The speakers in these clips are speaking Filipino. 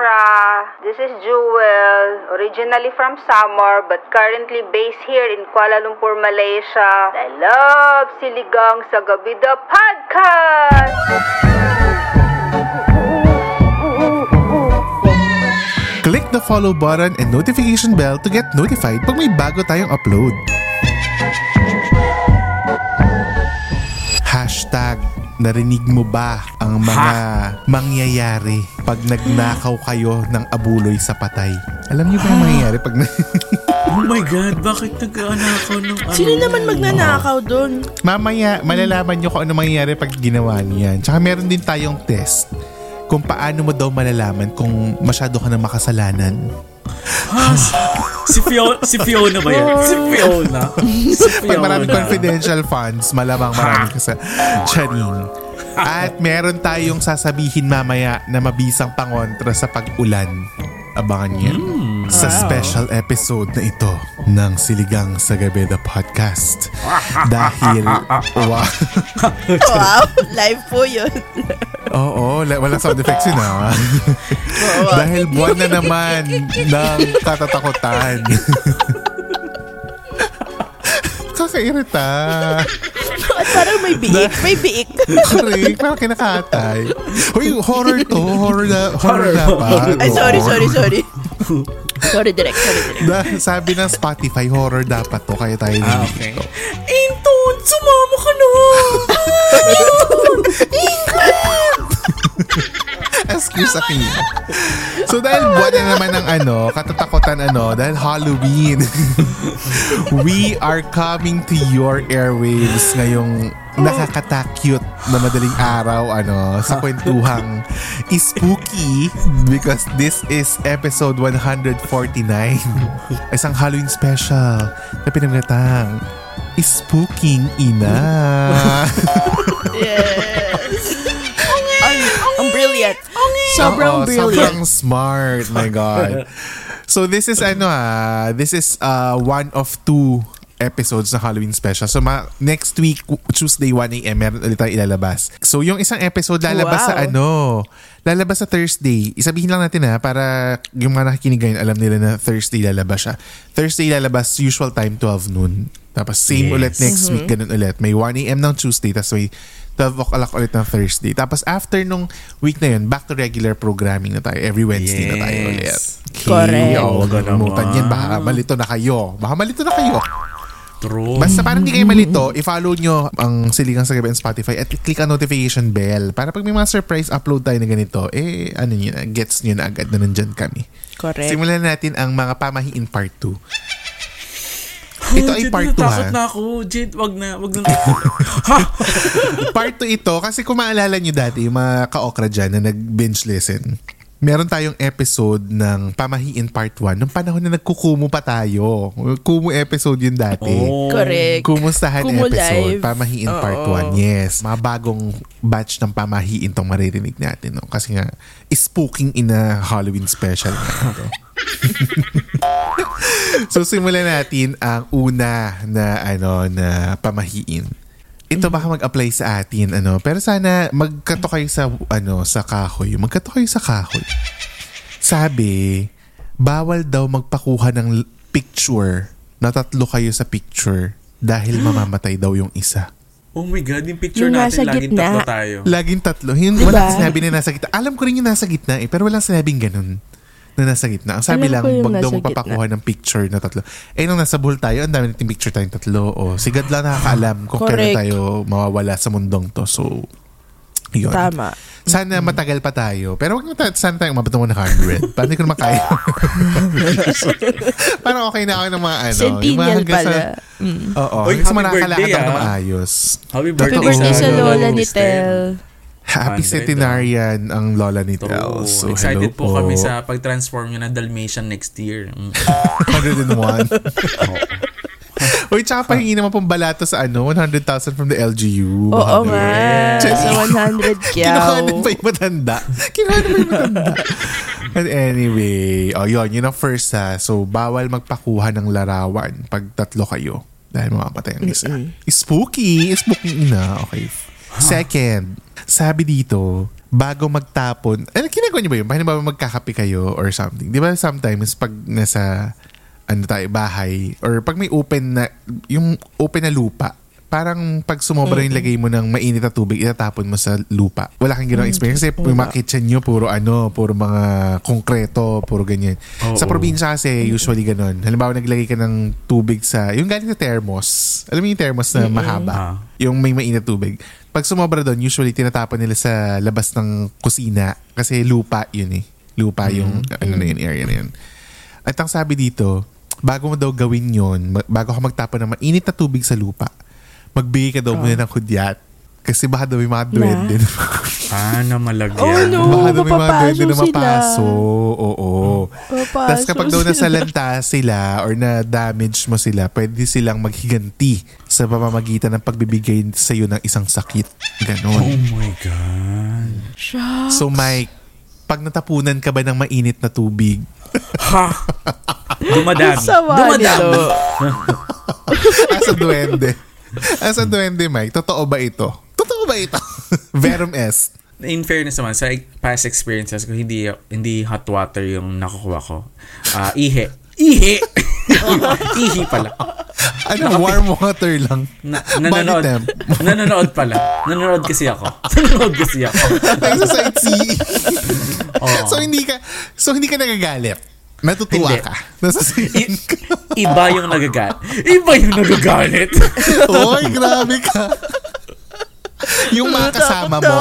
Ka-okra! This is Jewel, originally from Samar but currently based here in Kuala Lumpur, Malaysia. I love Siligang sa Gabi the podcast! Click the follow button and notification bell to get notified pag may bago tayong upload. Narinig mo ba ang mga mangyayari pag nagnakaw kayo ng abuloy sa patay? Alam niyo ba ang mangyayari pag na- Oh my God, bakit nag-aanakaw ng ano? Sino naman magnanakaw doon? Mamaya, malalaman nyo kung ano mangyayari pag ginawa niyan. Tsaka meron din tayong test kung paano mo daw malalaman kung masyado ka na makasalanan. Si, Fiona, si Fiona ba yan? Si Fiona. Si Fiona. Pag maraming confidential funds, malamang marami ka sa. At meron tayong sasabihin mamaya na mabisang pangontra sa pag-ulan. Abangan niyo sa special episode na ito ng Siligang sa Gabi the Podcast. Dahil, wow. Wow, live po yun. Oo, la- walang sound effects yun ah. Dahil buwan na naman ng katatakutan. Kakairita. At parang may biik. May biik. Correct. Parang kinakatay. Uy, horror to. Horror na, horror dapat. Ay, sorry, sorry, sorry. sorry, direct. Sorry, direct. Da, sabi ng Spotify, horror dapat to. Kaya tayo Ah, okay. Inton, sumama ka na! Excuse akin. So dahil buwan na naman ng ano, katatakutan ano, dahil Halloween, we are coming to your airwaves ngayong nakakatakyut na madaling araw ano sa kwentuhang spooky because this is episode 149 isang Halloween special na pinamagatang Spooking Ina Yes. Ang, ang brilliant. Sobrang Oo, brilliant. Sobrang smart. My God. So this is ano ah, this is uh, one of two episodes ng Halloween special. So ma- next week, Tuesday 1 a.m., meron ulit tayong ilalabas. So yung isang episode lalabas Wow. sa ano, lalabas sa Thursday. Isabihin lang natin ha, para yung mga nakikinig ngayon, alam nila na Thursday lalabas siya. Thursday lalabas, usual time 12 noon. Tapos same Yes. ulit next week, ganun ulit. May 1 a.m. ng Tuesday, tapos may 12 o'clock ulit ng Thursday. Tapos after nung week na yun, back to regular programming na tayo. Every Wednesday na tayo Yes. ulit. Correct. Oo, kalimutan yan. Baka malito na kayo. Baka malito na kayo. True. Basta parang hindi kayo malito, i-follow nyo ang Siligang sa Gabi on Spotify at i-click ang notification bell para pag may mga surprise upload tayo na ganito, eh, ano nyo na, gets nyo na agad na nandyan kami. Correct. Simulan natin ang mga pamahiin part 2. Ito ay Jed, part 2 natatakot ha. na ako. Jed, wag na. Wag na. part 2 ito kasi kung maalala nyo dati, yung mga ka-okra dyan na nag-binge listen, meron tayong episode ng Pamahiin Part 1 nung panahon na nagkukumu pa tayo. Kumu episode yun dati. Oh. Correct. Kumustahan Kumu episode, live. Pamahiin Part Oo. 1. Yes, mga bagong batch ng pamahiin tong maririnig natin. No? Kasi nga, spooking in a Halloween special na ito. So simulan natin ang una na ano na pamahiin. Ito baka mag-apply sa atin ano, pero sana magkato kayo sa ano sa kahoy. Magkato kayo sa kahoy. Sabi, bawal daw magpakuha ng picture na tatlo kayo sa picture dahil mamamatay daw yung isa. Oh my God, yung picture Yung natin, nasa laging gitna. tatlo tayo. Laging tatlo. Hindi Diba? wala sinabi na nasa gitna. Alam ko rin yung nasa gitna eh, pero walang sinabing ganun na nasa gitna. Ang sabi Alam lang, wag daw magpapakuha ng picture na tatlo. Eh, nung nasa bull tayo, ang dami nating picture tayong tatlo. O, si God lang nakakaalam kung kailan Correct. tayo mawawala sa mundong to. So, Yun. Tama. Sana matagal pa tayo. Pero wag mata- sana tayo umabot ng 100. Parang hindi ko na makaya. Parang okay na ako ng mga ano. mga Centennial hanggang pala. Sa, Mm. oo. Hanggang sa birthday, ako ng ah. maayos. Happy Happy birthday birthday sa sa Lola lola ni Tel. Happy 100, centenarian ang lola ni. Tel. So, Excited hello po kami sa pag-transform nyo ng Dalmatian next year. Mm. 101. Uy, tsaka pahingi naman pong balato sa ano, 100,000 from the LGU. Oo nga. Yes. Sa 100 Kinuha kyaw. na pa yung matanda. Kinuha na pa yung matanda. But anyway, oh yun, yun ang first ha. So, bawal magpakuha ng larawan pag tatlo kayo. Dahil mamamatay ang isa. Spooky. Spooky na. Okay. Second, sabi dito, bago magtapon, ano, ginagawa niyo ba yun? Ba magkakape kayo or something? Di ba sometimes pag nasa ano tayo, bahay, or pag may open na, yung open na lupa, parang pag sumobra yung lagay mo ng mainit na tubig, itatapon mo sa lupa. Wala kang ginawang experience. Kasi yung mga kitchen nyo, puro ano, puro mga konkreto, puro ganyan. Sa Oo. probinsya kasi, usually ganun. Halimbawa, naglagay ka ng tubig sa, yung galing sa thermos. Alam mo yung thermos na mahaba? Ah. Yung may mainit na tubig. Pag sumobra doon, usually tinatapon nila sa labas ng kusina kasi lupa yun eh. Lupa yung ano na yun, area na yun. At ang sabi dito, bago mo daw gawin yon, ma- bago ka magtapon ng mainit na tubig sa lupa, magbigay ka daw muna ng hudyat. Kasi baka daw may mga duwende. na- Ah, na malagyan. Oh, no. baka daw may mga duwende na mapaso. Oo. Papaso Tapos kapag daw sila. nasalanta sila or na-damage mo sila, pwede silang maghiganti sa pamamagitan ng pagbibigay sa iyo ng isang sakit. Oh Ganon. my God. Siya. So Mike, pag natapunan ka ba ng mainit na tubig, Ha? Dumadami. Dumadami. nito. asa duwende? Asa duwende, Mike? Totoo ba ito? Totoo ba ito? Verum est. In fairness naman, sa past experiences ko, hindi hindi hot water yung nakukuha ko. Ah, ihe. Ihe! Ihi pala. Ano, warm water lang. Na, nanonood, nanonood pala. Nanonood kasi ako. Nanonood kasi ako. Nagsasightseeing. Oo. so hindi ka so hindi ka nagagalit. Natutuwa Hindi. ka. Nasasiyahan ka. Iba yung nagagalit. Iba yung nagagalit. Oy, grabe ka. Yung mga kasama mo.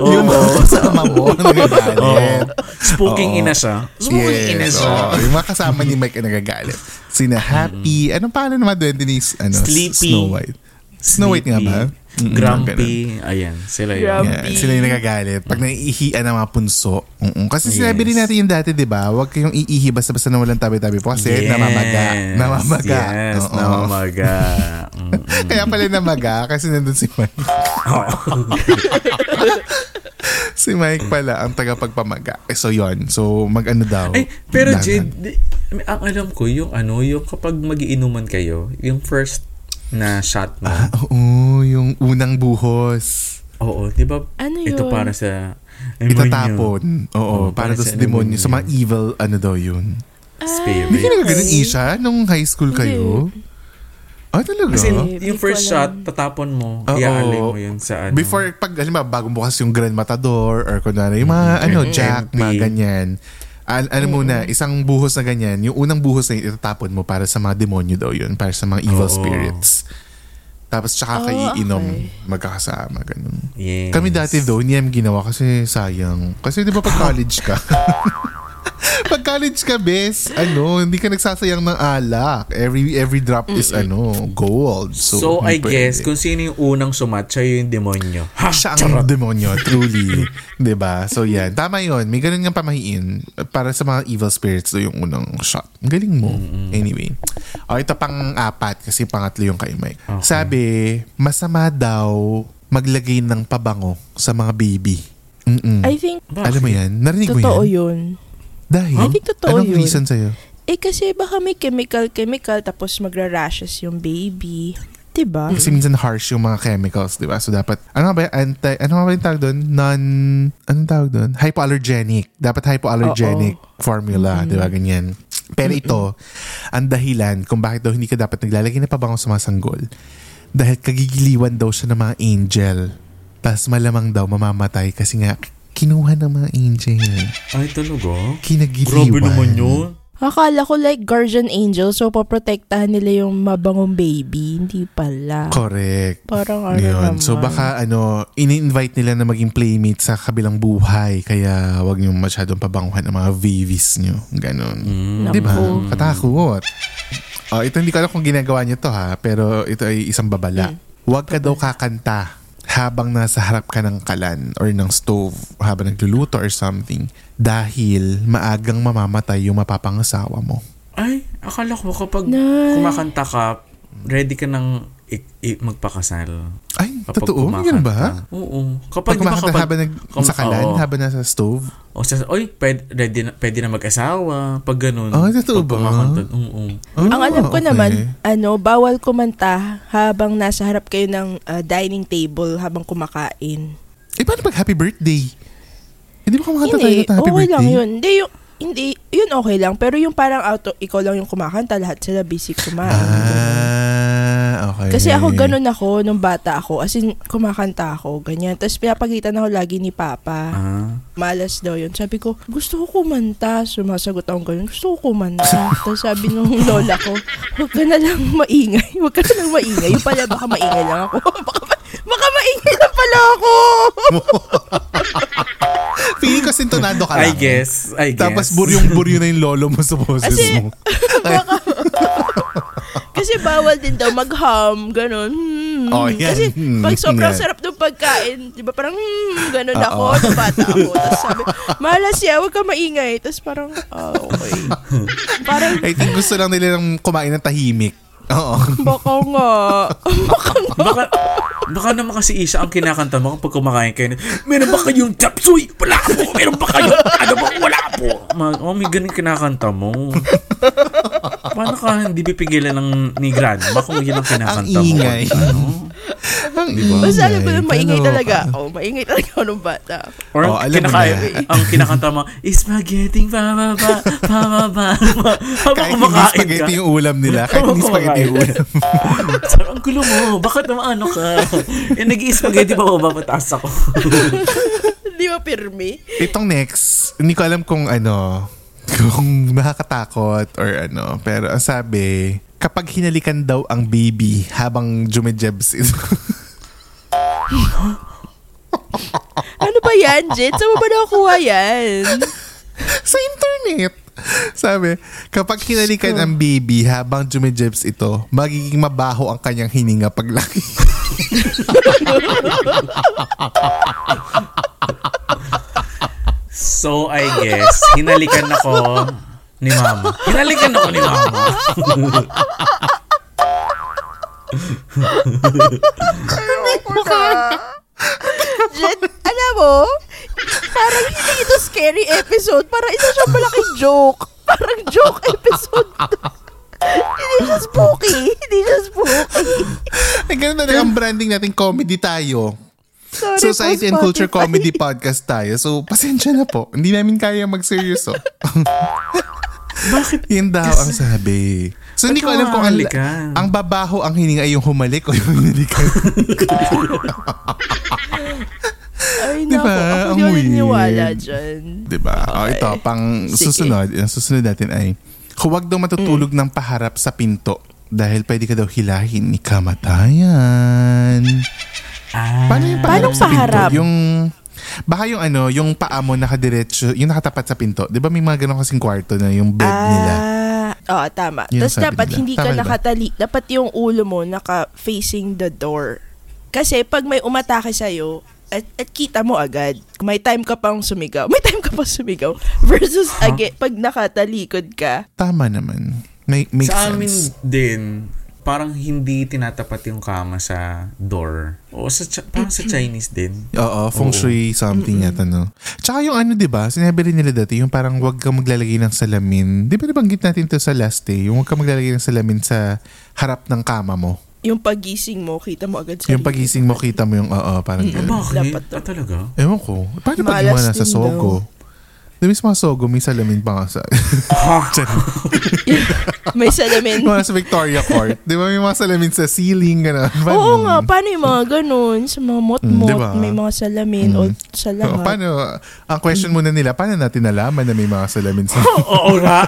Yung mga kasama mo nagagalit. Spooking Oo. ina siya. Spooking ina Yes. siya. oo. yung mga kasama ni Mike ang nagagalit. Sina Happy. Anong pangalan naman doon din is ano, Sleepy. Snow White. Snow White nga ba? Mm, Grumpy. Ayan, sila yun. Grumpy. Yeah, sila yung nagagalit. Pag naiihian ng mga punso. Mm-mm. Kasi sinabi Yes. rin natin yung dati, di ba? Huwag kayong iihi basta-basta na walang tabi-tabi po kasi namamaga. Namamaga. Yes, Oo. namamaga. Mm-mm. Kaya pala namaga kasi nandun si Mike. si Mike pala ang tagapagpamaga. Eh, so, yon So, mag-ano daw. Ay, pero. Jade, ang alam ko, yung ano, yung kapag magiinuman kayo, yung first na shot mo, Oo, yung unang buhos. oo, di ba? Ano Ito yun? para sa Itatapon. Oo, Oo, para, para sa sa demonyo. demonyo. Sa mga evil, ano daw yun. spirit. Hindi ka nagaganon, Isha, nung high school kayo? Ah, talaga? Kasi Hindi yung first alam. shot, tatapon mo, Oo. iaalay mo yun sa ano. Before, pag, halimbawa, bagong bukas yung Grand Matador or kunwari, yung mga, ano, Jack, MP. mga ganyan. Al- ano muna, isang buhos na ganyan, yung unang buhos na yun, itatapon mo para sa mga demonyo daw yun, para sa mga evil Oo. spirits. Tapos tsaka kayo Oh, iinom, okay. magkakasama, ganun. Yes. Kami dati daw, hindi namin ginawa kasi sayang. Kasi di ba pag college ka? pag college ka, bes, ano, hindi ka nagsasayang ng alak. Every every drop is ano, gold. So, So, I hindi guess, pwede. kung sino yung unang sumat, siya yung demonyo. Ha? siya ang demonyo, truly. 'Di ba So, yan. Tama yun. May ganun nga pamahiin. Para sa mga evil spirits do yung unang shot. Ang galing mo. Anyway. O, ito pang apat kasi pangatlo yung kay Mike. Okay. Sabi, masama daw maglagay ng pabango sa mga baby. Mm-mm. I think Alam mo yan? Narinig mo totoo yan? yun. Dahil? I think totoo Anong yun. reason sa'yo? Eh kasi baka may chemical-chemical tapos magra-rashes yung baby. Diba? Kasi minsan harsh yung mga chemicals, di ba? So dapat, ano ba, anti, ano ba yung tawag doon? Non, anong tawag doon? Hypoallergenic. Dapat hypoallergenic formula, di ba? Ganyan. Pero ito, ang dahilan kung bakit daw hindi ka dapat naglalagay ng pabango sa mga sanggol. Dahil kagigiliwan daw siya ng mga angel. Tapos malamang daw mamamatay kasi nga kinuha ng mga angel. Ay, talaga? Kinagiliwan. Grabe naman yun. Akala ko like guardian angel, so poprotektahan nila yung mabangong baby. Hindi pala. Correct. Parang ano Yun. naman. So baka ano, ini-invite nila na maging playmate sa kabilang buhay. Kaya wag niyo masyadong pabanguhan ang mga babies niyo. Ganon. Naku. Di ba? Katakot. Oh, ito hindi ko alam kung ginagawa niyo to ha, pero ito ay isang babala. Huwag ka daw kakanta habang nasa harap ka ng kalan or ng stove habang nagluluto or something dahil maagang mamamatay yung mapapangasawa mo. Ay, akala ko kapag Nay. kumakanta ka, ready ka nang i- i- magpakasal. Totoo? Ganun ba? Oo. Pag Kapag, ba kumakanta kapag, habang nag, kum- sa kalan, oo. habang nasa stove, O sa, oy, pwede, ready na, pwede na mag-asawa. Pag ganun. Ah, totoo Pag ba? kumakanta, Oo. Oh, Ang alam ko okay. naman, ano, bawal kumanta habang nasa harap kayo ng ah, dining table habang kumakain. Eh, paano pag happy birthday? Hindi ba kumakanta tayo ng happy okay birthday? lang yun. Hindi, yung, hindi, yun okay lang. Pero yung parang auto, ikaw lang yung kumakanta, lahat sila busy kumain. Ah, okay. Kasi ako ganun ako nung bata ako. As in, kumakanta ako, ganyan. Tapos pinapagitan ako lagi ni Papa. Ah. Malas daw yun. Sabi ko, gusto ko kumanta. Sumasagot ako ganun, gusto ko kumanta. Tapos sabi nung lola ko, huwag ka na lang maingay. Huwag ka na lang maingay. Yung pala, baka maingay lang ako. baka, baka maingay na pala ako. Feeling ko sintonado ka I lang. guess. I guess. Tapos buryong-buryo na yung lolo mo sa boses mo. Kasi bawal din daw mag-hum, ganun. Hmm. Oh, yan. Kasi pag sobrang Yan. sarap ng pagkain, di ba parang hmm, ganun Oo. ako, nung bata ako. Tapos sabi, malas siya, huwag ka maingay. Tapos parang, ah, okay. parang, I think gusto lang nila ng kumain ng tahimik. Oo. baka nga. baka, baka naman kasi isa ang kinakanta mo kapag kumakain kayo. Meron ba kayong chapsuy? Wala po. Meron ba kayong ano ba? Wala po. Ma- oh, may ganun kinakanta mo. Paano ka hindi pipigilan ng ni grandma kung yun ang kinakanta Ang mo? ingay. Ano? Ang Basta alam ko na maingay talaga ako. Maingay talaga ako nung bata. Or Oh, alam mo kinakaya, na. ang kinakanta mo, spaghetti pababa, pababa. Habang Kahit hindi kumakain ka. spaghetti yung ulam nila. Kahit hindi spaghetti yung ulam. Sabi, ang gulo mo. Bakit naman ano ka? Eh, nag-i-spaghetti pa ba mataas ako? Di ba pirmi? Itong next, hindi ko alam kung ano, kung nakakatakot or ano. Pero ang sabi, kapag hinalikan daw ang baby habang jumejebs ito. Ano ba yan, Jen? Saan mo ba nakuha yan? sa internet. Sabi, kapag hinalikan ang baby habang jumejebs ito, magiging mabaho ang kanyang hininga paglaki. So, I guess, hinalikan ako ni mama. Hinalikan ako ni mama. Jen, alam mo, parang hindi ito scary episode. Parang ito siya malaking joke. Parang joke episode. hindi siya spooky. Hindi siya spooky. Ay, ganun na ang branding natin, comedy tayo. Sorry Society and Culture. Comedy Podcast tayo. So, pasensya na po. Hindi namin kaya mag-seryoso. Bakit? Yun daw ang sabi. So, hindi ko alam kung ang, ang babaho ang hininga ay yung humalik o yung hinalikan. Ay, Di naku. Ako Ang weird. naniniwala dyan. diba? O, ito, pang Sige. susunod. Ang susunod natin ay, huwag daw matutulog ng paharap sa pinto dahil pwede ka daw hilahin ni kamatayan. Ah, Paano yung Paano paharap sa paharap? pinto? Yung, baka yung ano, yung paa mo nakadiretso, yung nakatapat sa pinto. Di ba may mga ganun kasing kwarto na yung bed nila? Ah, oo, tama. Yun Tapos dapat nila. hindi Tama ka na ba? nakatali. Dapat yung ulo mo naka-facing the door. Kasi pag may umatake sa'yo, at, at kita mo agad, may time ka pang sumigaw. May time ka pang sumigaw. Versus, again, pag nakatalikod ka, Tama naman. May, makes sa amin sense. din, parang hindi tinatapat yung kama sa door. O sa, parang sa Chinese din. Oo, feng Oo. shui something yata, no? Tsaka yung ano, di ba? Sinabi rin nila dati, yung parang wag kang maglalagay ng salamin. Di ba nabanggit natin to sa last day? Yung wag kang maglalagay ng salamin sa harap ng kama mo. yung pagising mo, kita mo agad sa Yung pagising mo, kita mo yung, oo, parang Ah, yun. bakit? Dapat Ah, talaga? Ewan ko. Paano pag yung Malas mga nasa din sogo? Sa mga sogo, may salamin pa nga sa... May salamin. mga sa Victoria Court. Di ba may mga salamin sa ceiling, gano'n? Paano Oo nga, paano yung mga ganun? Sa mga mot-mot, Mm, diba? may mga salamin o sa lahat. paano, ang question muna nila, paano natin nalaman na may mga salamin sa... Oo nga.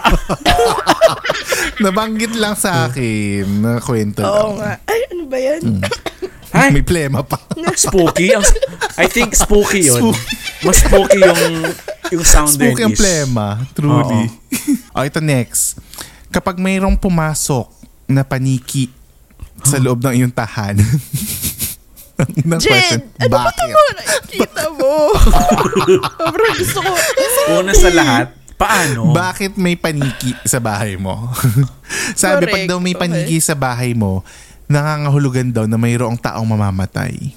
Nabanggit lang sa akin na kwento Oo lang. nga. Ay, ano ba yan? Mm. Ay, May plema pa. spooky. I think spooky yun. Mas spooky yung yung ang is. plema. Truly. o, ito next. Kapag mayroong pumasok na paniki sa loob ng iyong tahanan. question, Jen, ano ba bakit? naman? Nakikita mo. Sobrang gusto ko. Una sa lahat, paano? Bakit may paniki sa bahay mo? Sabi, pag Correct. daw may paniki sa bahay mo, nangangahulugan daw na mayroong taong mamamatay.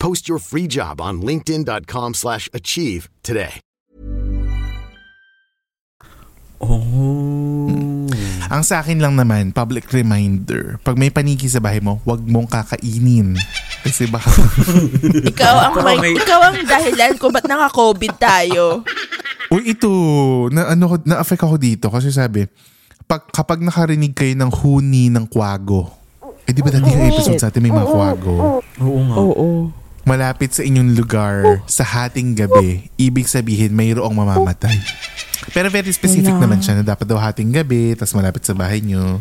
Post your free job on linkedin.com/achieve slash achieve today. Oh. Ang sa akin lang naman, public reminder, pag may paniki sa bahay mo, wag mong kakainin. Kasi baka... Ikaw ang, may, ikaw ang dahilan kung ba't naka-COVID tayo. Uy, ito, na, ano, na-affect ako dito kasi sabi, pag, kapag nakarinig kayo ng huni ng kwago, eh di ba dati yung episode sa atin may mga kwago, Oo nga. Oo. Malapit sa inyong lugar sa hating gabi, ibig sabihin mayroong mamamatay. Pero very specific Wala. naman siya na dapat daw hating gabi, tapos malapit sa bahay nyo.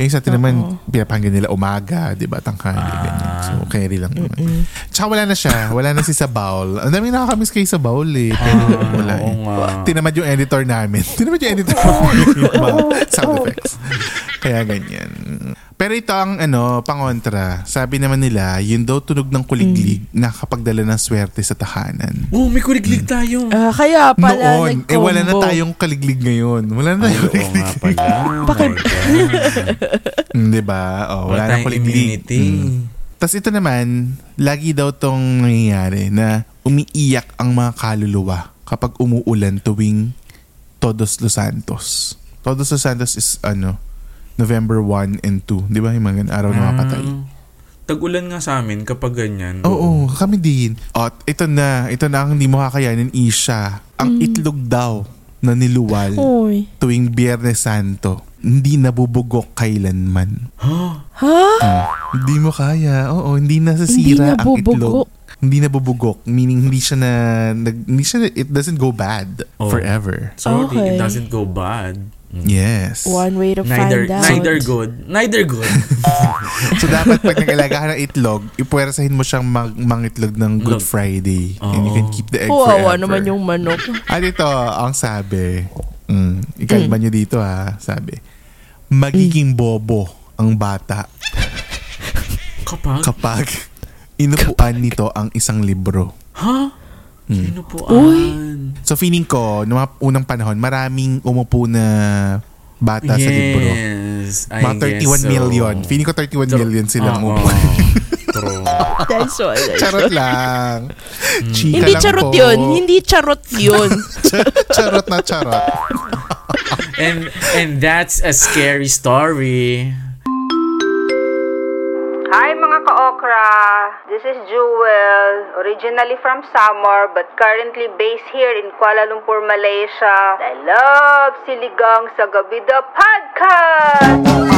Eh sa atin naman, pinapahanggan nila umaga, di ba, tanghali, ganyan. So, carry lang naman. Tsaka wala na siya, wala na si Sabaul. Ang dami nakakamiss kay Sabaul eh, pero wala eh. Nga. Tinamad yung editor namin. Tinamad yung editor namin. sound effects. Kaya ganyan. Pero ito ang ano, pangontra. Sabi naman nila, yun daw tunog ng kuliglig nakakapagdala ng swerte sa tahanan. Oh, may kuliglig tayo. Ah, kaya pala Noon, eh wala na nag-combo. tayong kaliglig ngayon. Wala na Ay, tayong oo kuliglig. nga pala. Oh my God. Mm, di ba? Oh, wala, na tayong kuliglig. Mm. Tapos ito naman, lagi daw tong nangyayari na umiiyak ang mga kaluluwa kapag umuulan tuwing Todos Los Santos. Todos Los Santos is ano, November 1 and 2. Di ba yung mga araw na mapatay? Ah, Tag-ulan nga sa amin kapag ganyan. Oo, kami din. At ito na, ito na ang hindi mo kakayanin, Isha. Ang itlog daw na niluwal Uy. tuwing Biyernes Santo, hindi nabubugok kailanman. Ha? Ha? Hindi mo kaya. Oo, hindi nasasira Hindi ang itlog. Hindi nabubugok. Meaning, hindi siya na, nag, hindi siya, it doesn't go bad Oh. forever. So, di- Okay. it doesn't go bad. Mm. Yes. One way to Neither, find out. neither good. Neither good. So, dapat pag nag-alaga ka ng itlog, ipuwersahin mo siyang mag- mangitlog ng Good Log. Friday. And you can keep the egg Kawawa forever. naman yung manok. At ito, ang sabi, mm, ikalma nyo dito ha, sabi, magiging bobo ang bata Kapag? kapag inupuan nito ang isang libro. ha? Hmm. Sino po an? So feeling ko, noong mga unang panahon, maraming umupo na bata sa libro. Yes. I Mga 31 guess so. million. Feeling ko 31 million silang Oo. umupo. True. That's all. charot lang. Chika Hindi lang charot po. yun. Hindi charot yun. Ch- charot na charot. and and that's a scary story. Hi mga ka-okra! This is Jewel, originally from Samar but currently based here in Kuala Lumpur, Malaysia. I love Siligang sa Gabi the podcast!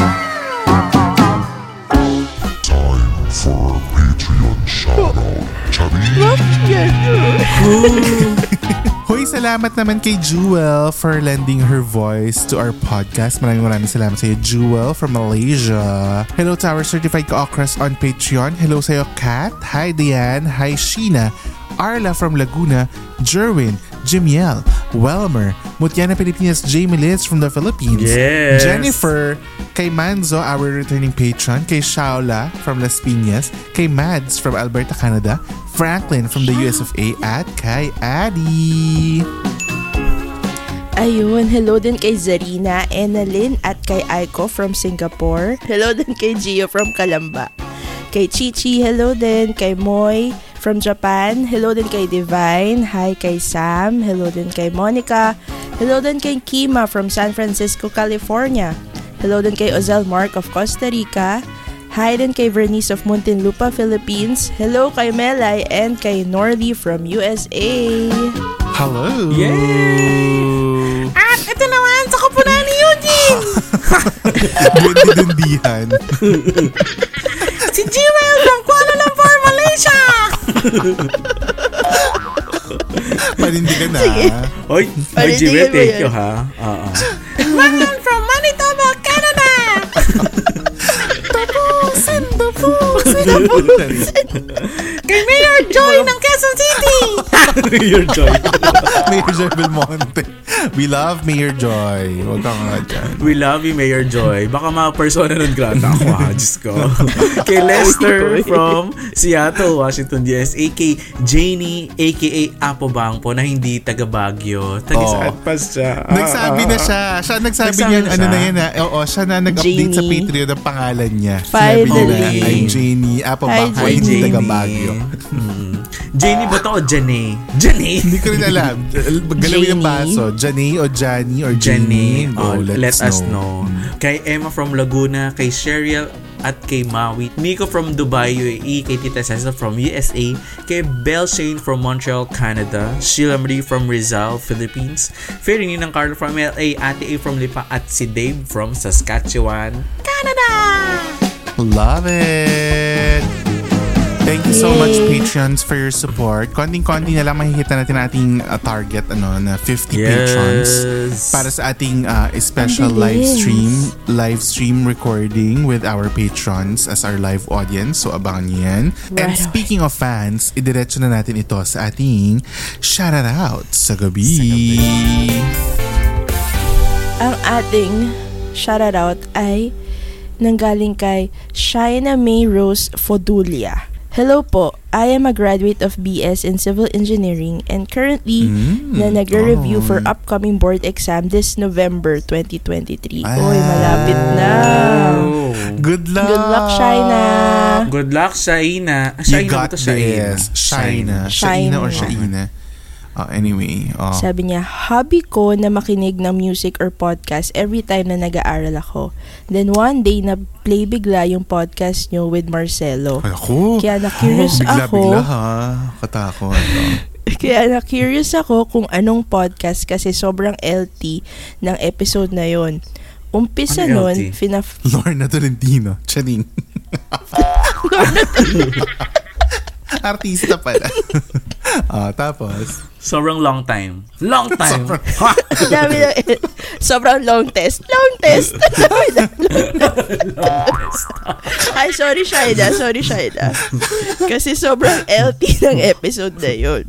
Hoy, salamat naman kay Jewel for lending her voice to our podcast. Maraming maraming salamat sa iyo, Jewel from Malaysia. Hello to our certified ka-okras on Patreon. Hello sa iyo, Kat. Hi, Diane. Hi, Sheena. Arla from Laguna. Jerwin. Jimiel. Welmer. Mutiana Pilipinas. Jamie Liz from the Philippines. Yes. Jennifer. Kay Manzo, our returning patron. Kay Shaola from Las Piñas. Kay Mads from Alberta, Canada. Franklin from the US of A. At kay Addy. Ayun, hello din kay Zarina, Enalyn at kay Aiko from Singapore. Hello din kay Gio from Kalamba. Kay Chichi, hello din. Kay Moy from Japan. Hello din kay Divine. Hi kay Sam. Hello din kay Monica. Hello din kay Kima from San Francisco, California. Hello din kay Ozel Mark of Costa Rica. Hi din kay Vernice of Muntinlupa, Philippines. Hello kay Melay and kay Nordy from USA. Hello! Yay! At ito naman sa kupunan ni Eugene! Dundi-dundihan. Panindigan na. Oy, Ay, Oy, hindi Jewel, thank you ha. Oo. Marlon from Manitoba, Canada! tapusin, tapusin, tapusin. Kay Mayor Joy ng Quezon City! Your joy. Mayor Joy Belmonte. We love Mayor Joy. Huwag ka nga dyan. We love you, Mayor Joy. Baka mga persona nun grata ako ha. Diyos ko. kay Lester from Seattle, Washington, USA. Kay Janie, aka Apo Bangpo, na hindi taga Baguio. Taga Oh. saan pa siya? Nagsabi na siya. Siya nagsabi Nagsabi niya, na ano na yan ha. Oo, siya na nag-update sa Janie. Patreon ng pangalan niya. Sinabi niya na, Finally. I'm Janie. Ba ako? Hi, Hindi Janie. taga Baguio. Mm. Janie ba to o Janae? Janae? Hindi ko rin alam. Galawin Janie. baso. Janie o Janie or Jenny. Janie. Oh, let us know. Kay Emma from Laguna, kay Sheriel at kay Maui. Miko from Dubai, UAE, kay Tita Cesa from USA, kay Belle Shane from Montreal, Canada, Sheila Marie from Rizal, Philippines, Ferrini ng Carlo from LA, Ate A from Lipa, at si Dave from Saskatchewan, Canada! Love it! Thank you so Yay. much Patreons for your support. Konting-konti na lang mahihita natin ating uh, target ano na 50 patrons para sa ating uh, special live stream live stream recording with our patrons as our live audience. So abangan niyo yan. And Right speaking of fans, idiretso na natin ito sa ating shout out sa gabi. Ang ating shoutout ay nanggaling kay Shaina May Rose Fodulia. Hello po, I am a graduate of BS in Civil Engineering and currently Mm, na nagre-review oh. for upcoming board exam this November 2023. Ah. Oy, malapit na. Oh. Good luck! Good luck, Shaina. Good luck, Shaina. Ah, You Shaina ba got to? Shaina. this. Shaina. Shaina or Shaina. Uh, anyway, uh, Sabi niya, hobby ko na makinig ng music or podcast every time na nag-aaral ako. Then one day, na-play bigla yung podcast nyo with Marcelo. Ako. Kaya na-curious bigla, ako. Bigla ha. Katakot. Kaya na-curious ako kung anong podcast kasi sobrang LT ng episode na yon. Umpisa Ano nun, LT? finaf... Lorna Tolentino. Charing. Artista pala. ah, tapos. Sobrang long time. Long time. Dami na, sobrang long test. Long test! Dami na, long test. Ay, sorry Shaida. Sorry Shaida. Kasi sobrang LT ng episode na yun.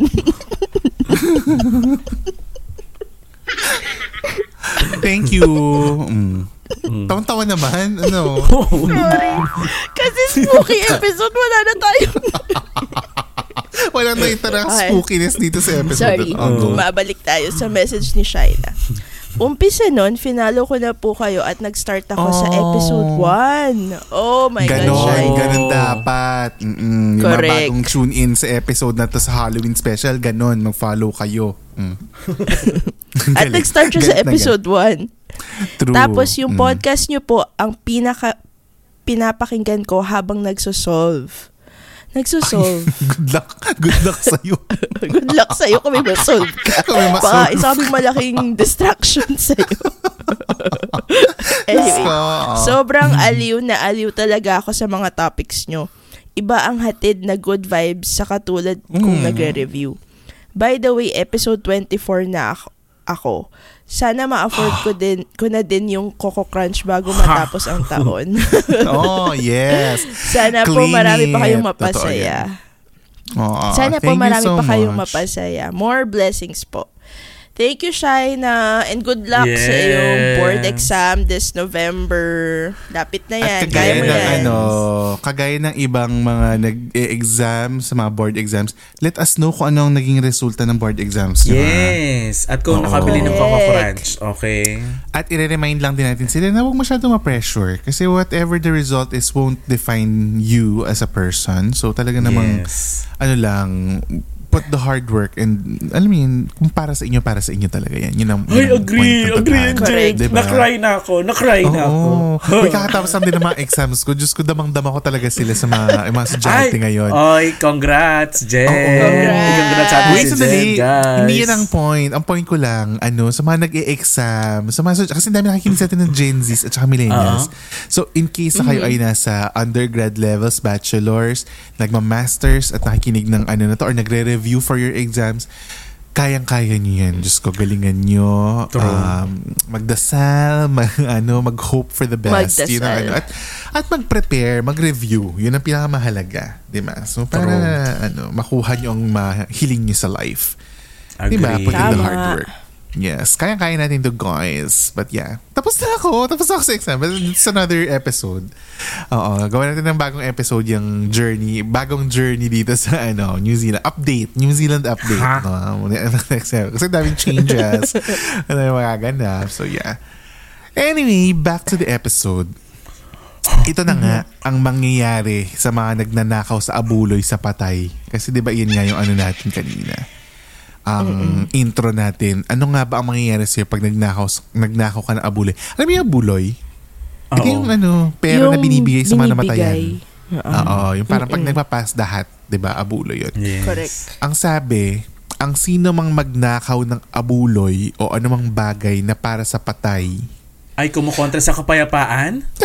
Thank you. Mm. Tawan-tawa naman. Ano? Sorry. Kasi spooky episode, wala na tayo. Walang naitarang Okay. spookiness dito sa episode. Sorry. Oh, go. Mabalik tayo sa message ni Shaila. Umpisa nun, finalo ko na po kayo at nag-start ako sa Oh. episode 1. Oh my Ganon, God, Shaila. ganon dapat. Mm-mm. Yung mga Correct. bagong tune in sa episode na to sa Halloween special, ganon, mag-follow kayo. Mm. At nag-start siya sa episode 1. galit. True. Tapos yung Mm. podcast nyo po, ang pinaka pinapakinggan ko habang nagsosolve. Nagsosolve. Good luck. Good luck sa'yo. Good luck sa'yo kung may masolve ka. Kung may Baka masolve. isa kaming malaking distraction sa'yo. anyway, So, sobrang aliw na aliw talaga ako sa mga topics nyo. Iba ang hatid na good vibes sa katulad kung Mm. nagre-review. By the way, episode 24 na ako. Ako. Sana ma-afford ko din ko na din yung Coco Crunch bago matapos ang taon. oh, yes. Sana po Clean marami it. pa kayong mapasaya. Oo, Sana po marami so pa kayong much. mapasaya. More blessings po. Thank you, Shaina. And good luck sa Yes. iyong board exam this November. Lapit na yan. At kagaya Kaya ng yan. ano, kagaya ng ibang mga nag-exam sa mga board exams, let us know kung ano ang naging resulta ng board exams. ha? Yes. At kung Oo. nakabili ng Coco. Crunch, okay? At i-remind lang din natin sila na huwag masyado ma-pressure. Kasi whatever the result is won't define you as a person. So talaga namang, Yes. ano lang, put the hard work and alam mo yun, kung para sa inyo, para sa inyo talaga yan. Yun ang, Ay, yun ang agree. Agree. Jake. Diba? Na-cry na ako. Na-cry na ako. Oo. Uy, kakatapos din ng mga exams ko. Diyos ko, damang-dama ko talaga sila sa mga, mga estudyante ngayon. Ay, congrats, Jen. Congrats. Congrats sa atin Wait, si guys. Hindi yan ang point. Ang point ko lang, ano, sa mga nag-e-exam, sa mga, kasi dami nakikinig sa atin ng Gen Zs at saka millennials. So, in case na kayo ay nasa undergrad levels, bachelors, nagma-masters at nakikinig ng ano na to, or nagre-review for your exams, kayang-kaya nyo yan. Diyos ko, galingan nyo. True. Um, magdasal, mag, ano, mag-hope for the best. Magdasal. Yun ang ano. At, at mag-prepare, mag-review. Yun ang pinakamahalaga. Di ba? So, para ano, makuha nyo ang mahiling nyo sa life. Di ba? Agree. Put in the hard work. Yes. Kaya-kaya natin to guys. But yeah. Tapos na ako. Tapos na ako sa exam. But it's another episode. Oo. Gawin natin ng bagong episode yung journey. Bagong journey dito sa ano, New Zealand. Update. New Zealand update. Ha? No? Next episode. Kasi daming changes. ano yung mga ganap. So yeah. Anyway, back to the episode. Ito na nga ang mangyayari sa mga nagnanakaw sa abuloy sa patay. Kasi 'di ba 'yun nga yung ano natin kanina. Ang intro natin. Ano nga ba ang mangyayari sa'yo pag nagnakaw, nagnakaw ka ng abuloy? Alam mo yung abuloy? Ito Oo. yung ano, pera na binibigay sa mga namatayan. binibigay. Oo. Oo, yung parang pag nagpapas dahat, 'di ba? Abuloy 'yun. Yes. Correct. Ang sabi, ang sino mang magnakaw ng abuloy o anumang bagay na para sa patay, Ay, kumukontra sa kapayapaan?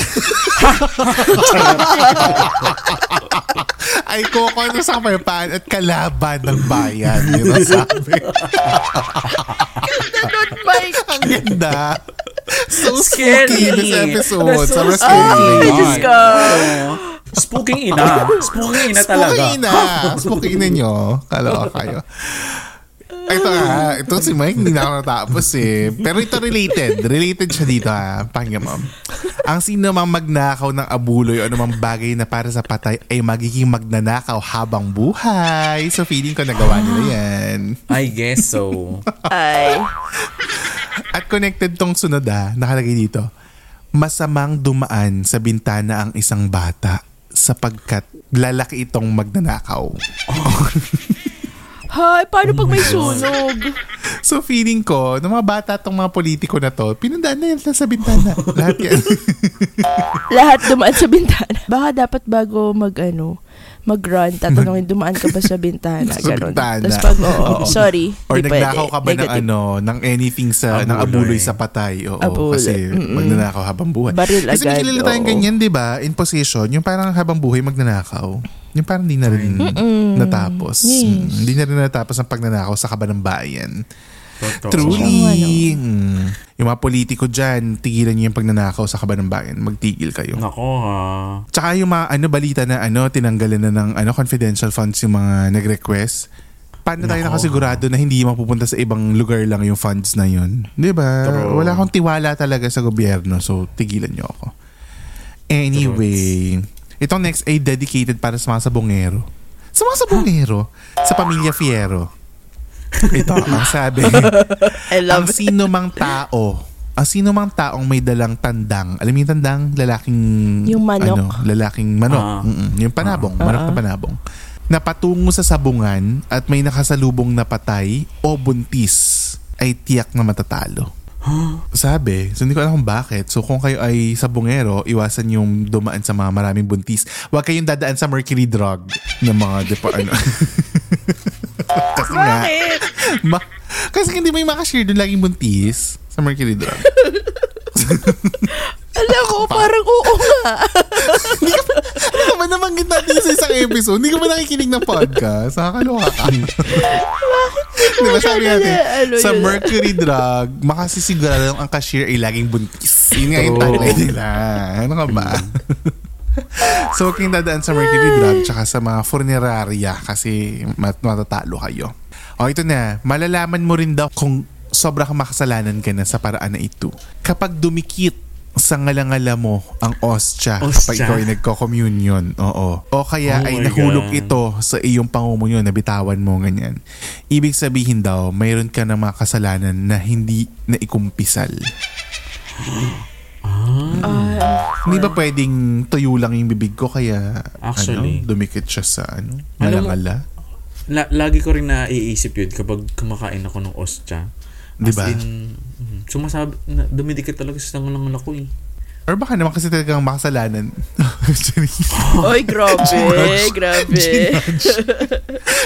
ay kukontra sa kapayapaan at kalaban ng bayan. Yun ang sabi. ang ganda. So Scary. this episode. That's so Sobrang scary. Oh my Diyos ko. Spooking ina. Spooking ina talaga. Spooky na. Spooky na nyo. Kaloka kayo. Ito nga, ito si Mike hindi na ako natapos eh. Pero ito related. Related siya dito ha. Pakinggan mo. Ang sino mang magnakaw ng abuloy o anumang bagay na para sa patay ay magiging magnanakaw habang buhay. So feeling ko nagawa nila yan. I guess so. Ay. At connected tong sunod ah, nakalagay dito. Masamang dumaan sa bintana ang isang bata sapagkat lalaki itong magnanakaw. Hay, paano pag may sunog? So feeling ko, ng mga bata tong mga politiko na to, pinandaan na yan sa bintana. Lahat yan. Lahat dumaan sa bintana. Baka dapat bago mag ano, mag-run, tatanungin dumaan ka ba sa bintana? Sa Ganon. bintana. Tapos pag, oo, Oo. sorry. Or di nagnakaw pwede. ka ba ng Negative. ano, ng anything sa, ng Abuloy. abuloy sa patay. Oo, Abuloy. kasi Mm-mm. magnanakaw habang buhay. Baril kasi agad, kilala tayong oo. ganyan, di ba? In possession, yung parang habang buhay magnanakaw. Yung parang di na rin natapos. Yes. Mm, Hindi na rin natapos ang pagnanakaw sa kabanang bayan. Totoo. Truly. Mm. Yung mga politiko dyan, tigilan niyo yung pagnanakaw sa kabanang bayan. Magtigil kayo. Nako ha. Tsaka yung mga ano balita na ano tinanggalan na ng ano confidential funds yung mga nag-request. Paano tayo Nako. nakasigurado na hindi mapupunta sa ibang lugar lang yung funds na yun? 'Di ba? Wala akong tiwala talaga sa gobyerno so tigilan niyo ako. Anyway, itong next ay dedicated para sa mga sabongero. Sa mga sabongero, sa pamilya Fiero. Ito, ang sabi. I ang love it. sino mang tao, ang sino mang taong may dalang tandang, alam mo yung tandang, lalaking, Yung manok. ano, lalaking manok, Ah. Mm-mm, yung panabong, manok na panabong, na patungo sa sabungan at may nakasalubong na patay o buntis, ay tiyak na matatalo. Sabi, so hindi ko alam kung bakit. So kung kayo ay sabungero, iwasan yung dumaan sa mga maraming buntis. Huwag kayong dadaan sa mercury drug ng mga depa, ano. Kasi nga, Bakit? Ma- kasi hindi mo yung makashare doon laging buntis sa Mercury Drug. Alam ko, parang oo nga. ano ba nabanggit natin sa isang episode? Hindi ka ba nakikinig ng podcast? Nakakaloka ka. Di ba sabi natin, Ano sa? Mercury Drug, makasisigurado ang cashier ay laging buntis. Yun nga yung tagline nila. Ano ka ba? so, huwag kayong dadaan sa Mercury Drug tsaka sa mga funeraria kasi mat- matatalo kayo. O, ito na. Malalaman mo rin daw kung sobra kang makasalanan ka na sa paraan na ito. Kapag dumikit sa ngalangala mo ang ostya, Ostya? kapag ikaw ay nagko-communion, oo. O kaya Oh ay nahulog God. ito sa iyong pangumunyon, nabitawan mo, ganyan. Ibig sabihin daw, mayroon ka ng mga kasalanan na hindi na ikumpisal. Ah, Hindi ba pwedeng tuyo lang yung bibig ko kaya Actually. ano, dumikit siya sa ano, Alam mo-? La- lagi ko rin naiisip yun kapag kumakain ako ng ostya. Di As ba? in, mm, sumasabi, na, dumidikit talaga sa tangulang ko eh. Or baka naman kasi talagang makasalanan. Oy, grabe, Ginudge. grabe.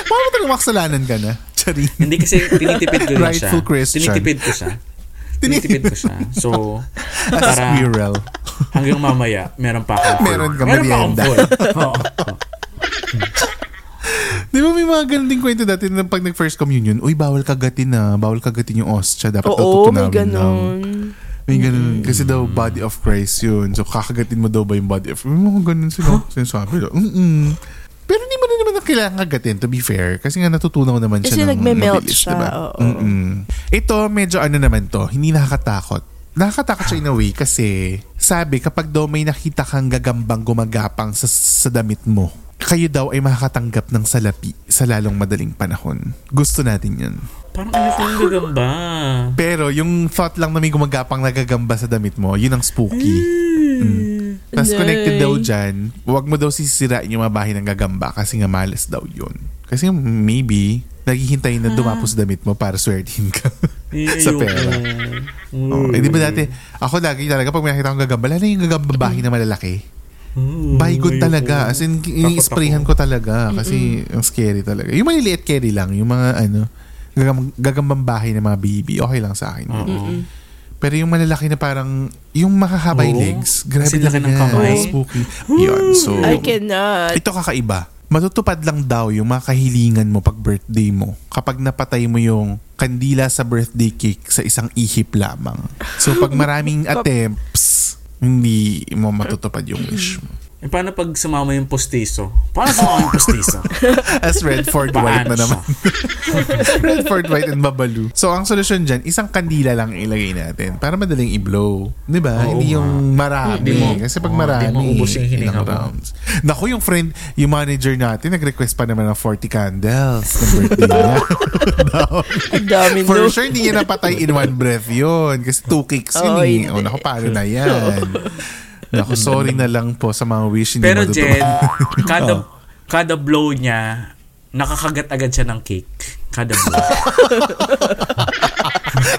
Baka mo talagang makasalanan ka na. Sorry. Hindi kasi tinitipid ko rin siya. Rightful Christian. Tinitipid ko siya. Tinitipid ko siya. So, para squirrel. hanggang mamaya, meron pa akong full. Meron ka meron pa akong merienda. full. Oo. Di ba may mga ganun din kwento dati na pag nag-first communion, uy, bawal kagatin na. Bawal kagatin yung ostya. Dapat Oo, may tutunawin lang. ganun. May ganun. Kasi daw body of Christ yun. So kakagatin mo daw ba yung body of May mga ganun sila. Sinasabi daw. Mm-mm. Pero hindi mo naman na kailangan kagatin to be fair. Kasi nga natutunaw naman Kasi siya ng nagme-melt mabilis, siya, diba? oo. Mm-mm. Ito, medyo ano naman to. Hindi nakakatakot. Nakakatakot siya in a way kasi sabi kapag daw may nakita kang gagambang gumagapang sa, sa damit mo, kayo daw ay makakatanggap ng salapi sa lalong madaling panahon. Gusto natin yun. Parang ano kung gagamba. Pero yung thought lang na may gumagapang nagagamba sa damit mo, yun ang spooky. Mm. Tapos Nay. connected daw dyan, huwag mo daw sisirain yung mga bahay ng gagamba kasi nga malas daw yun. Kasi maybe, naghihintay na dumapo sa damit mo para swertihin ka sa pera. Mm. Oh, eh, di ba dati, ako lagi talaga pag may nakita akong gagamba, lalo yung gagamba bahay na malalaki. Mm, Baygon ayoko. talaga. As in, i-sprayhan ko talaga kasi ang scary talaga. Yung maliliit carry lang, yung mga ano, gagam- gagambang bahay ng mga baby, okay lang sa akin. Oo. Pero yung malalaki na parang, yung makahabay Oo. legs, grabe Kasi laki ng kamay. Spooky. Yun, so, I cannot. ito kakaiba. Matutupad lang daw yung mga kahilingan mo pag birthday mo kapag napatay mo yung kandila sa birthday cake sa isang ihip lamang. So pag maraming attempts, hindi mo matutupad yung wish mo. Eh, paano pag sumama yung postizo? Paano sumama yung postizo? As Redford White na naman. Redford White and Babalu. So, ang solusyon dyan, isang kandila lang ilagay natin para madaling i-blow. Di ba? Oo Hindi yung marami. Hindi mo- Kasi pag oo, marami, hindi maubos yung hininga ilang mo. rounds. Naku, yung friend, yung manager natin, nag-request pa naman ng 40 candles ng birthday niya. Dami For sure, hindi niya napatay in one breath yun. Kasi two kicks yun Oh, eh. hindi. O, naku, paano na yan? Naku, sorry na lang po sa mga wish hindi Pero matutupad. Jen, kada, Oh. kada blow niya, nakakagat agad siya ng cake. Kada blow.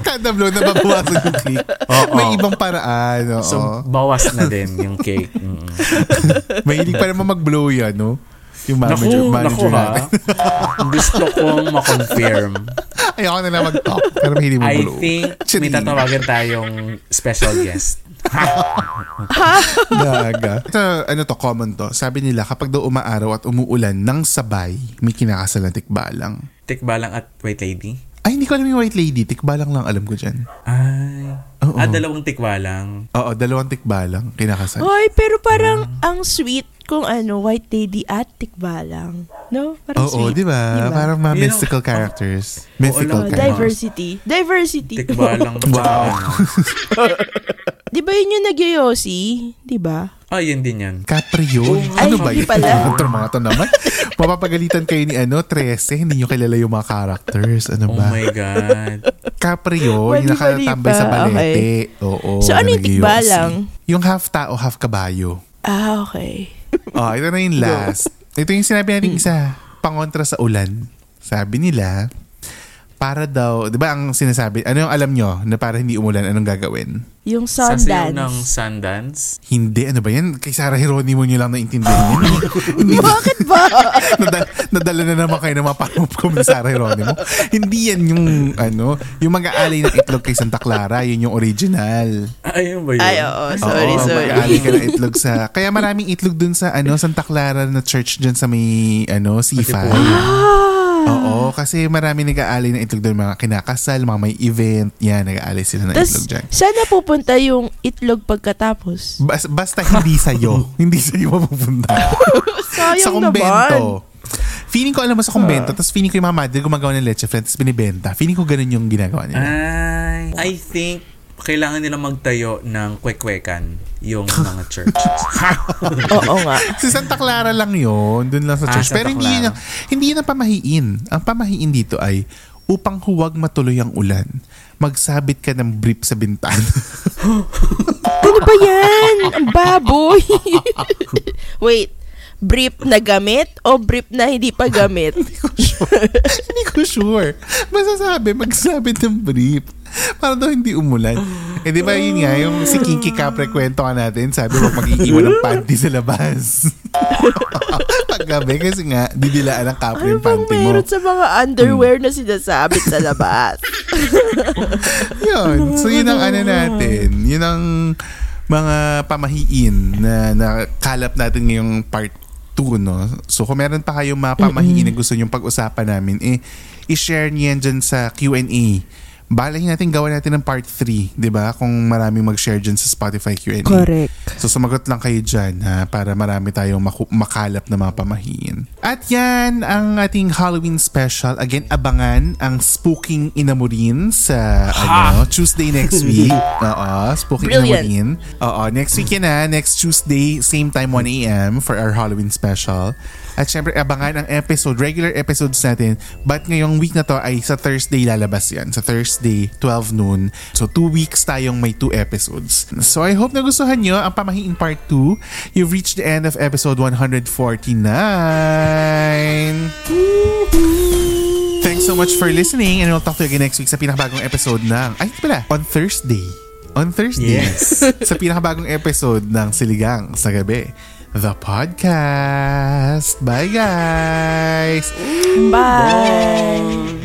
Kada blow na babawasan yung cake. Oo. May ibang paraan. Oo. So, bawas na din yung cake. Mm. Mahilig pa naman mag-blow yan, no? Yung Naku, manager, naku manager ha. natin. Gusto kong ma-confirm. Ayoko na lang mag-talk. Pero mahilig I mag-blow. think may Chirina. tatawagan tayong special guest. Daga. Ito, ano to, common to. Sabi nila, kapag daw umaaraw at umuulan ng sabay, may kinakasal na tikbalang. Tikbalang at White Lady? Ay, hindi ko alam yung white lady. Tikbalang lang alam ko dyan. Ay. Oo. Ah, dalawang tikbalang. Oo, dalawang tikbalang kinakasal. Hoy, pero parang ang sweet kung ano, white lady at tikbalang. No? Parang Oo, sweet. di ba? Parang mga You know, mystical characters. Mythical Oh, alam ko, characters. diversity. Diversity. Tikbalang. Wow. Di ba yun yung nagyoyosi? Di ba? Ah, yun din yan. Capri yun. Ay, ano ba hindi yun? pala. Ito mga to naman. Mapapagalitan kayo ni ano, 13. Hindi nyo kilala yung mga characters. Ano Oh ba? my God. Capri yun. Yung nakatambay sa pa. balete. Oo. So, ano na yung tikbalang? Yung half tao, half kabayo. Ah, okay. Oh, ito na yung last. Ito yung sinabi natin isa. Pangontra sa ulan. Sabi nila, para daw, di ba ang sinasabi, ano yung alam nyo na para hindi umulan, anong gagawin? Yung Sasayaw ng Sundance. Sundance. Hindi, ano ba yan? Kay Sarah Geronimo nyo lang naintindihan yan. Hindi ba? Bakit ba? Nadala, nadala na naman kayo ng mga panupkom ni Sarah Geronimo. Hindi yan yung, ano, yung mag-aalay ng itlog kay Santa Clara, yun yung original. Ayun ba yun? Ay, oo. Sorry, Oo, sorry. mag-aalay ka ng itlog sa, kaya maraming itlog dun sa, ano, Santa Clara na church dyan sa may, ano, C5. Ah. Oo, kasi marami nag-aalay ng itlog doon, mga kinakasal, mga may event, yan, nag-aalay sila ng Tapos, itlog dyan. saan napupunta yung itlog pagkatapos? Bas- basta hindi sa'yo. hindi sa'yo mapupunta. Sayang sa naman. kumbento. Feeling ko alam mo sa kumbento, tapos feeling ko yung mga madre gumagawa ng leche flan, tapos binibenta. Feeling ko ganun yung ginagawa nila. Ay, I think kailangan nila magtayo ng kwekwekan yung mga churches. Oo nga. Si Santa Clara lang yun, dun lang sa Ah, church. Santa Pero hindi ang- hindi yun ang pamahiin. Ang pamahiin dito ay, upang huwag matuloy ang ulan, magsabit ka ng brief sa bintana. Ano ba yan? Ang baboy. Wait, brief na gamit o brief na hindi pa gamit? hindi ko sure. Basta sabi, magsabit ng brief. Para daw hindi umulan. Eh di ba yun nga, yung si Kinky Capre kwento ka natin, sabi wag mag-iiwan ng panty sa labas. Paggabi kasi nga, didilaan ng Capre Ano yung bang panty mo. meron sa mga underwear na sinasabit sa labas? yun. So, yun ang ano natin. Yun ang mga pamahiin na nakalap natin ngayong part 2, no? So, kung meron pa kayong mga pamahiin na gusto nyong pag-usapan namin, eh, i-share niyan dyan sa Q&A. Balahin natin gawa natin ng part 3, di ba? Kung maraming mag-share dyan sa Spotify Q&A. Correct. So sumagot lang kayo dyan ha, para marami tayong maku- makalap na mga pamahiin. At yan ang ating Halloween special. Again, abangan ang Spooking Inamurin sa ano, Tuesday next week. Oo, Spooking Brilliant. Inamurin. Oo, next week yan ha. Next Tuesday, same time 1 a.m. for our Halloween special. At syempre, abangan ang episode, regular episodes natin. But ngayong week na to ay sa Thursday lalabas yan. Sa Thursday, 12 noon. So, two weeks tayong may two episodes. So, I hope nagustuhan nyo ang Pamahiin Part 2. You've reached the end of episode 149. Thanks so much for listening and we'll talk to you again next week sa pinakabagong episode ng... Ay, pala, on Thursday. On Thursday. Yes. sa pinakabagong episode ng Siligang sa Gabi. The podcast. Bye, guys! Bye.